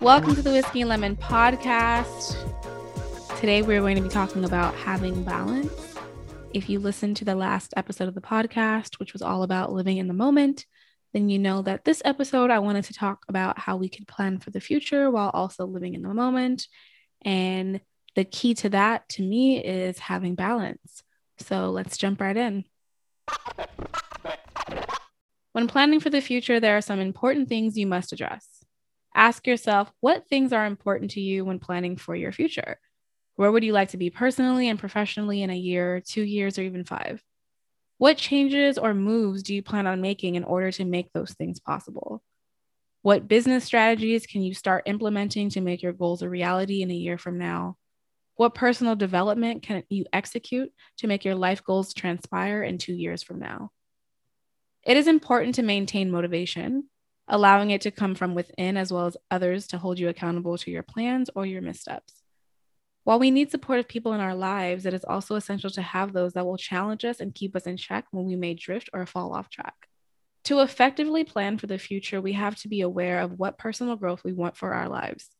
Welcome to the Whiskey and Lemon podcast. Today we're going to be talking about having balance. If you listened to the last episode of the podcast, which was all about living in the moment, then you know that this episode I wanted to talk about how we could plan for the future while also living in the moment. And the key to that to me is having balance. So let's jump right in. When planning for the future, there are some important things you must address. Ask yourself what things are important to you when planning for your future. Where would you like to be personally and professionally in a year, two years, or even five? What changes or moves do you plan on making in order to make those things possible? What business strategies can you start implementing to make your goals a reality in a year from now? What personal development can you execute to make your life goals transpire in two years from now? It is important to maintain motivation, allowing it to come from within as well as others to hold you accountable to your plans or your missteps. While we need supportive people in our lives, it is also essential to have those that will challenge us and keep us in check when we may drift or fall off track. To effectively plan for the future, we have to be aware of what personal growth we want for our lives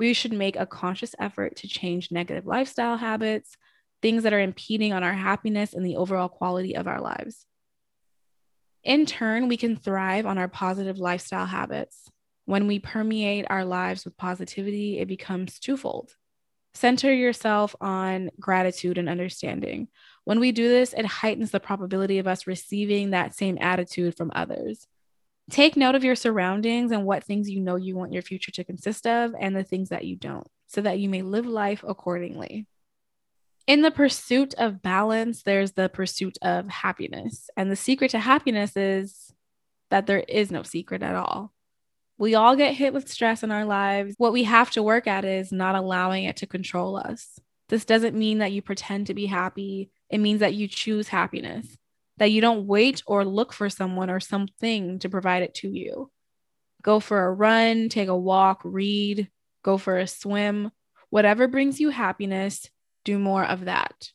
we should make a conscious effort to change negative lifestyle habits, things that are impeding on our happiness and the overall quality of our lives. In turn, we can thrive on our positive lifestyle habits. When we permeate our lives with positivity, it becomes twofold. Center yourself on gratitude and understanding. When we do this, it heightens the probability of us receiving that same attitude from others. Take note of your surroundings and what things you know you want your future to consist of and the things that you don't, so that you may live life accordingly. In the pursuit of balance, there's the pursuit of happiness. And the secret to happiness is that there is no secret at all. We all get hit with stress in our lives. What we have to work at is not allowing it to control us. This doesn't mean that you pretend to be happy, it means that you choose happiness that you don't wait or look for someone or something to provide it to you. Go for a run, take a walk, read, go for a swim, whatever brings you happiness, do more of that.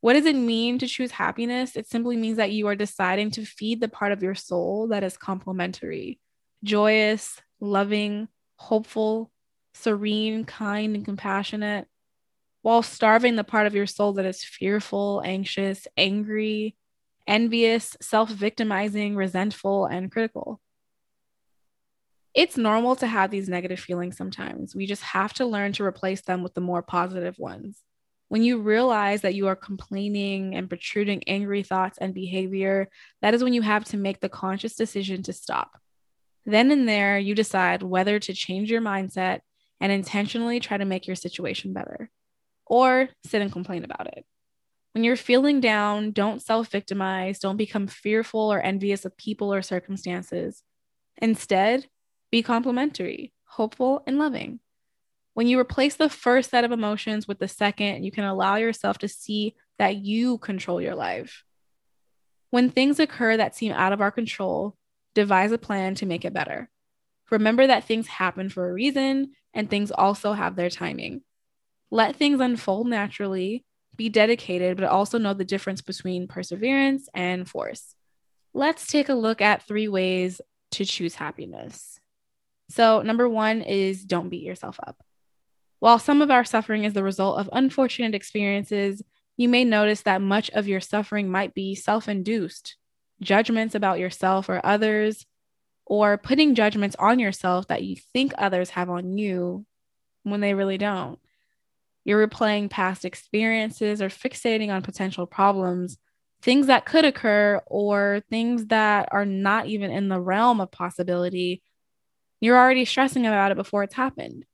What does it mean to choose happiness? It simply means that you are deciding to feed the part of your soul that is complementary, joyous, loving, hopeful, serene, kind, and compassionate, while starving the part of your soul that is fearful, anxious, angry, envious, self victimizing, resentful, and critical. It's normal to have these negative feelings sometimes. We just have to learn to replace them with the more positive ones. When you realize that you are complaining and protruding angry thoughts and behavior, that is when you have to make the conscious decision to stop. Then and there, you decide whether to change your mindset and intentionally try to make your situation better or sit and complain about it. When you're feeling down, don't self victimize, don't become fearful or envious of people or circumstances. Instead, be complimentary, hopeful, and loving. When you replace the first set of emotions with the second, you can allow yourself to see that you control your life. When things occur that seem out of our control, devise a plan to make it better. Remember that things happen for a reason and things also have their timing. Let things unfold naturally be dedicated, but also know the difference between perseverance and force. Let's take a look at three ways to choose happiness. So, number one is don't beat yourself up. While some of our suffering is the result of unfortunate experiences, you may notice that much of your suffering might be self induced judgments about yourself or others, or putting judgments on yourself that you think others have on you when they really don't. You're replaying past experiences or fixating on potential problems, things that could occur, or things that are not even in the realm of possibility. You're already stressing about it before it's happened.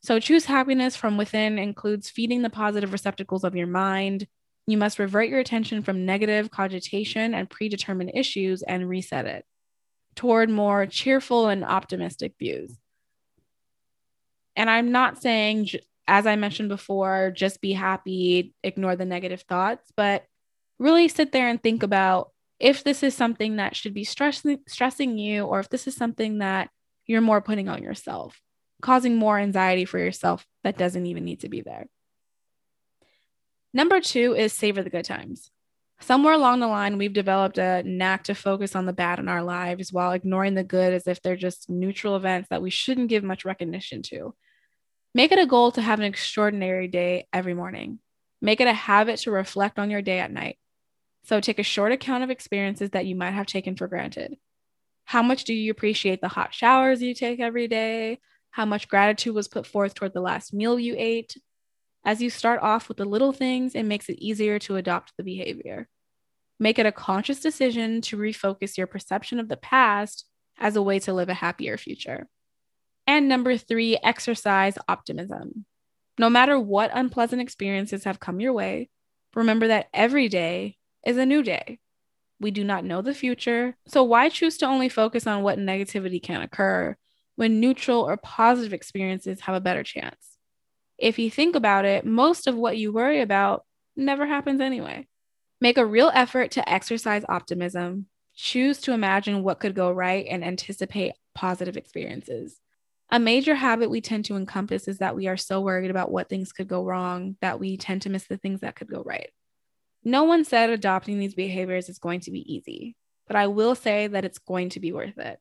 So, choose happiness from within includes feeding the positive receptacles of your mind. You must revert your attention from negative cogitation and predetermined issues and reset it toward more cheerful and optimistic views. And I'm not saying as I mentioned before, just be happy, ignore the negative thoughts, but really sit there and think about if this is something that should be stressing stressing you or if this is something that you're more putting on yourself, causing more anxiety for yourself that doesn't even need to be there. Number 2 is savor the good times. Somewhere along the line, we've developed a knack to focus on the bad in our lives while ignoring the good as if they're just neutral events that we shouldn't give much recognition to. Make it a goal to have an extraordinary day every morning. Make it a habit to reflect on your day at night. So take a short account of experiences that you might have taken for granted. How much do you appreciate the hot showers you take every day? How much gratitude was put forth toward the last meal you ate? As you start off with the little things, it makes it easier to adopt the behavior. Make it a conscious decision to refocus your perception of the past as a way to live a happier future. And number three, exercise optimism. No matter what unpleasant experiences have come your way, remember that every day is a new day. We do not know the future, so why choose to only focus on what negativity can occur when neutral or positive experiences have a better chance? If you think about it, most of what you worry about never happens anyway. Make a real effort to exercise optimism. Choose to imagine what could go right and anticipate positive experiences. A major habit we tend to encompass is that we are so worried about what things could go wrong that we tend to miss the things that could go right. No one said adopting these behaviors is going to be easy, but I will say that it's going to be worth it.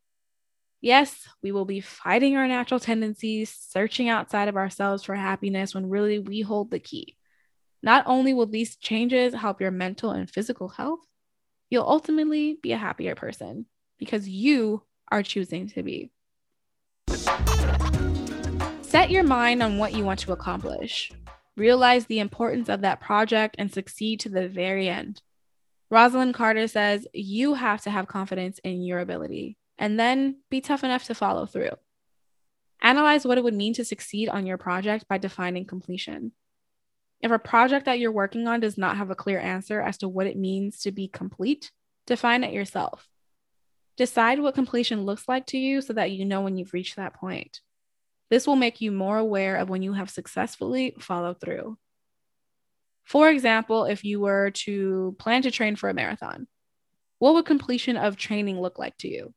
Yes, we will be fighting our natural tendencies, searching outside of ourselves for happiness when really we hold the key. Not only will these changes help your mental and physical health, you'll ultimately be a happier person because you are choosing to be. Set your mind on what you want to accomplish. Realize the importance of that project and succeed to the very end. Rosalynn Carter says you have to have confidence in your ability and then be tough enough to follow through. Analyze what it would mean to succeed on your project by defining completion. If a project that you're working on does not have a clear answer as to what it means to be complete, define it yourself. Decide what completion looks like to you so that you know when you've reached that point. This will make you more aware of when you have successfully followed through. For example, if you were to plan to train for a marathon, what would completion of training look like to you?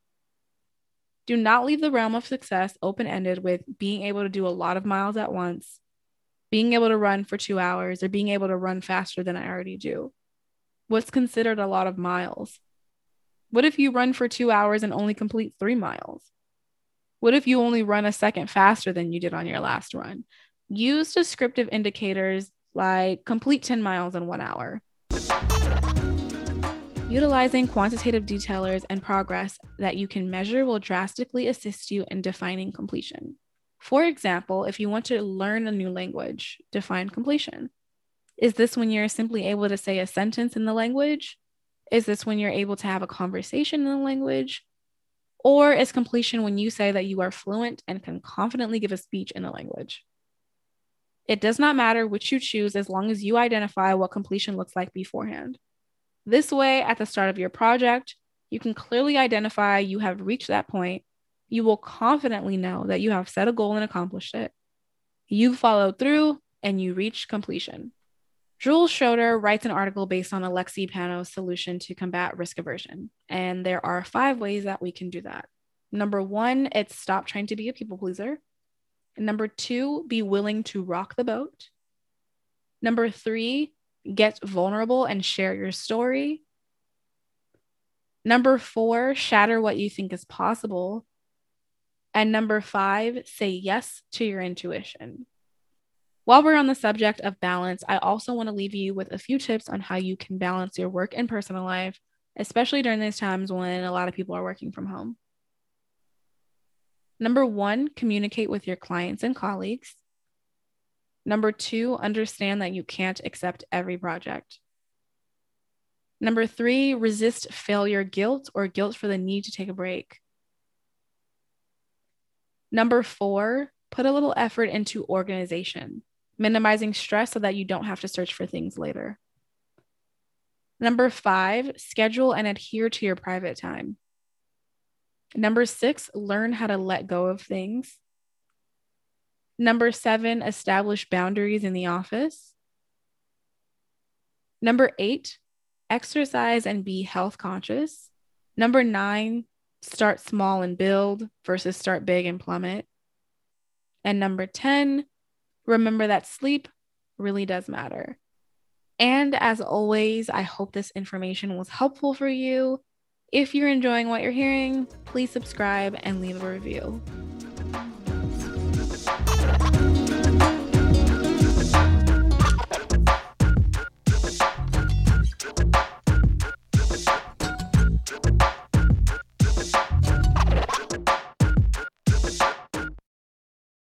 Do not leave the realm of success open ended with being able to do a lot of miles at once, being able to run for two hours, or being able to run faster than I already do. What's considered a lot of miles? What if you run for two hours and only complete three miles? What if you only run a second faster than you did on your last run? Use descriptive indicators like complete 10 miles in one hour. Utilizing quantitative detailers and progress that you can measure will drastically assist you in defining completion. For example, if you want to learn a new language, define completion. Is this when you're simply able to say a sentence in the language? Is this when you're able to have a conversation in the language? Or is completion when you say that you are fluent and can confidently give a speech in the language? It does not matter which you choose as long as you identify what completion looks like beforehand. This way, at the start of your project, you can clearly identify you have reached that point. You will confidently know that you have set a goal and accomplished it. You followed through and you reached completion. Jules Schroeder writes an article based on Alexi Panos' solution to combat risk aversion. And there are five ways that we can do that. Number one, it's stop trying to be a people pleaser. Number two, be willing to rock the boat. Number three, get vulnerable and share your story. Number four, shatter what you think is possible. And number five, say yes to your intuition. While we're on the subject of balance, I also want to leave you with a few tips on how you can balance your work and personal life, especially during these times when a lot of people are working from home. Number one, communicate with your clients and colleagues. Number two, understand that you can't accept every project. Number three, resist failure guilt or guilt for the need to take a break. Number four, put a little effort into organization minimizing stress so that you don't have to search for things later. Number five, schedule and adhere to your private time. Number six, learn how to let go of things. Number seven, establish boundaries in the office. Number eight, exercise and be health conscious. Number nine, start small and build versus start big and plummet. And number 10, remember that sleep really does matter. And as always, I hope this information was helpful for you. If you're enjoying what you're hearing, please subscribe and leave a review.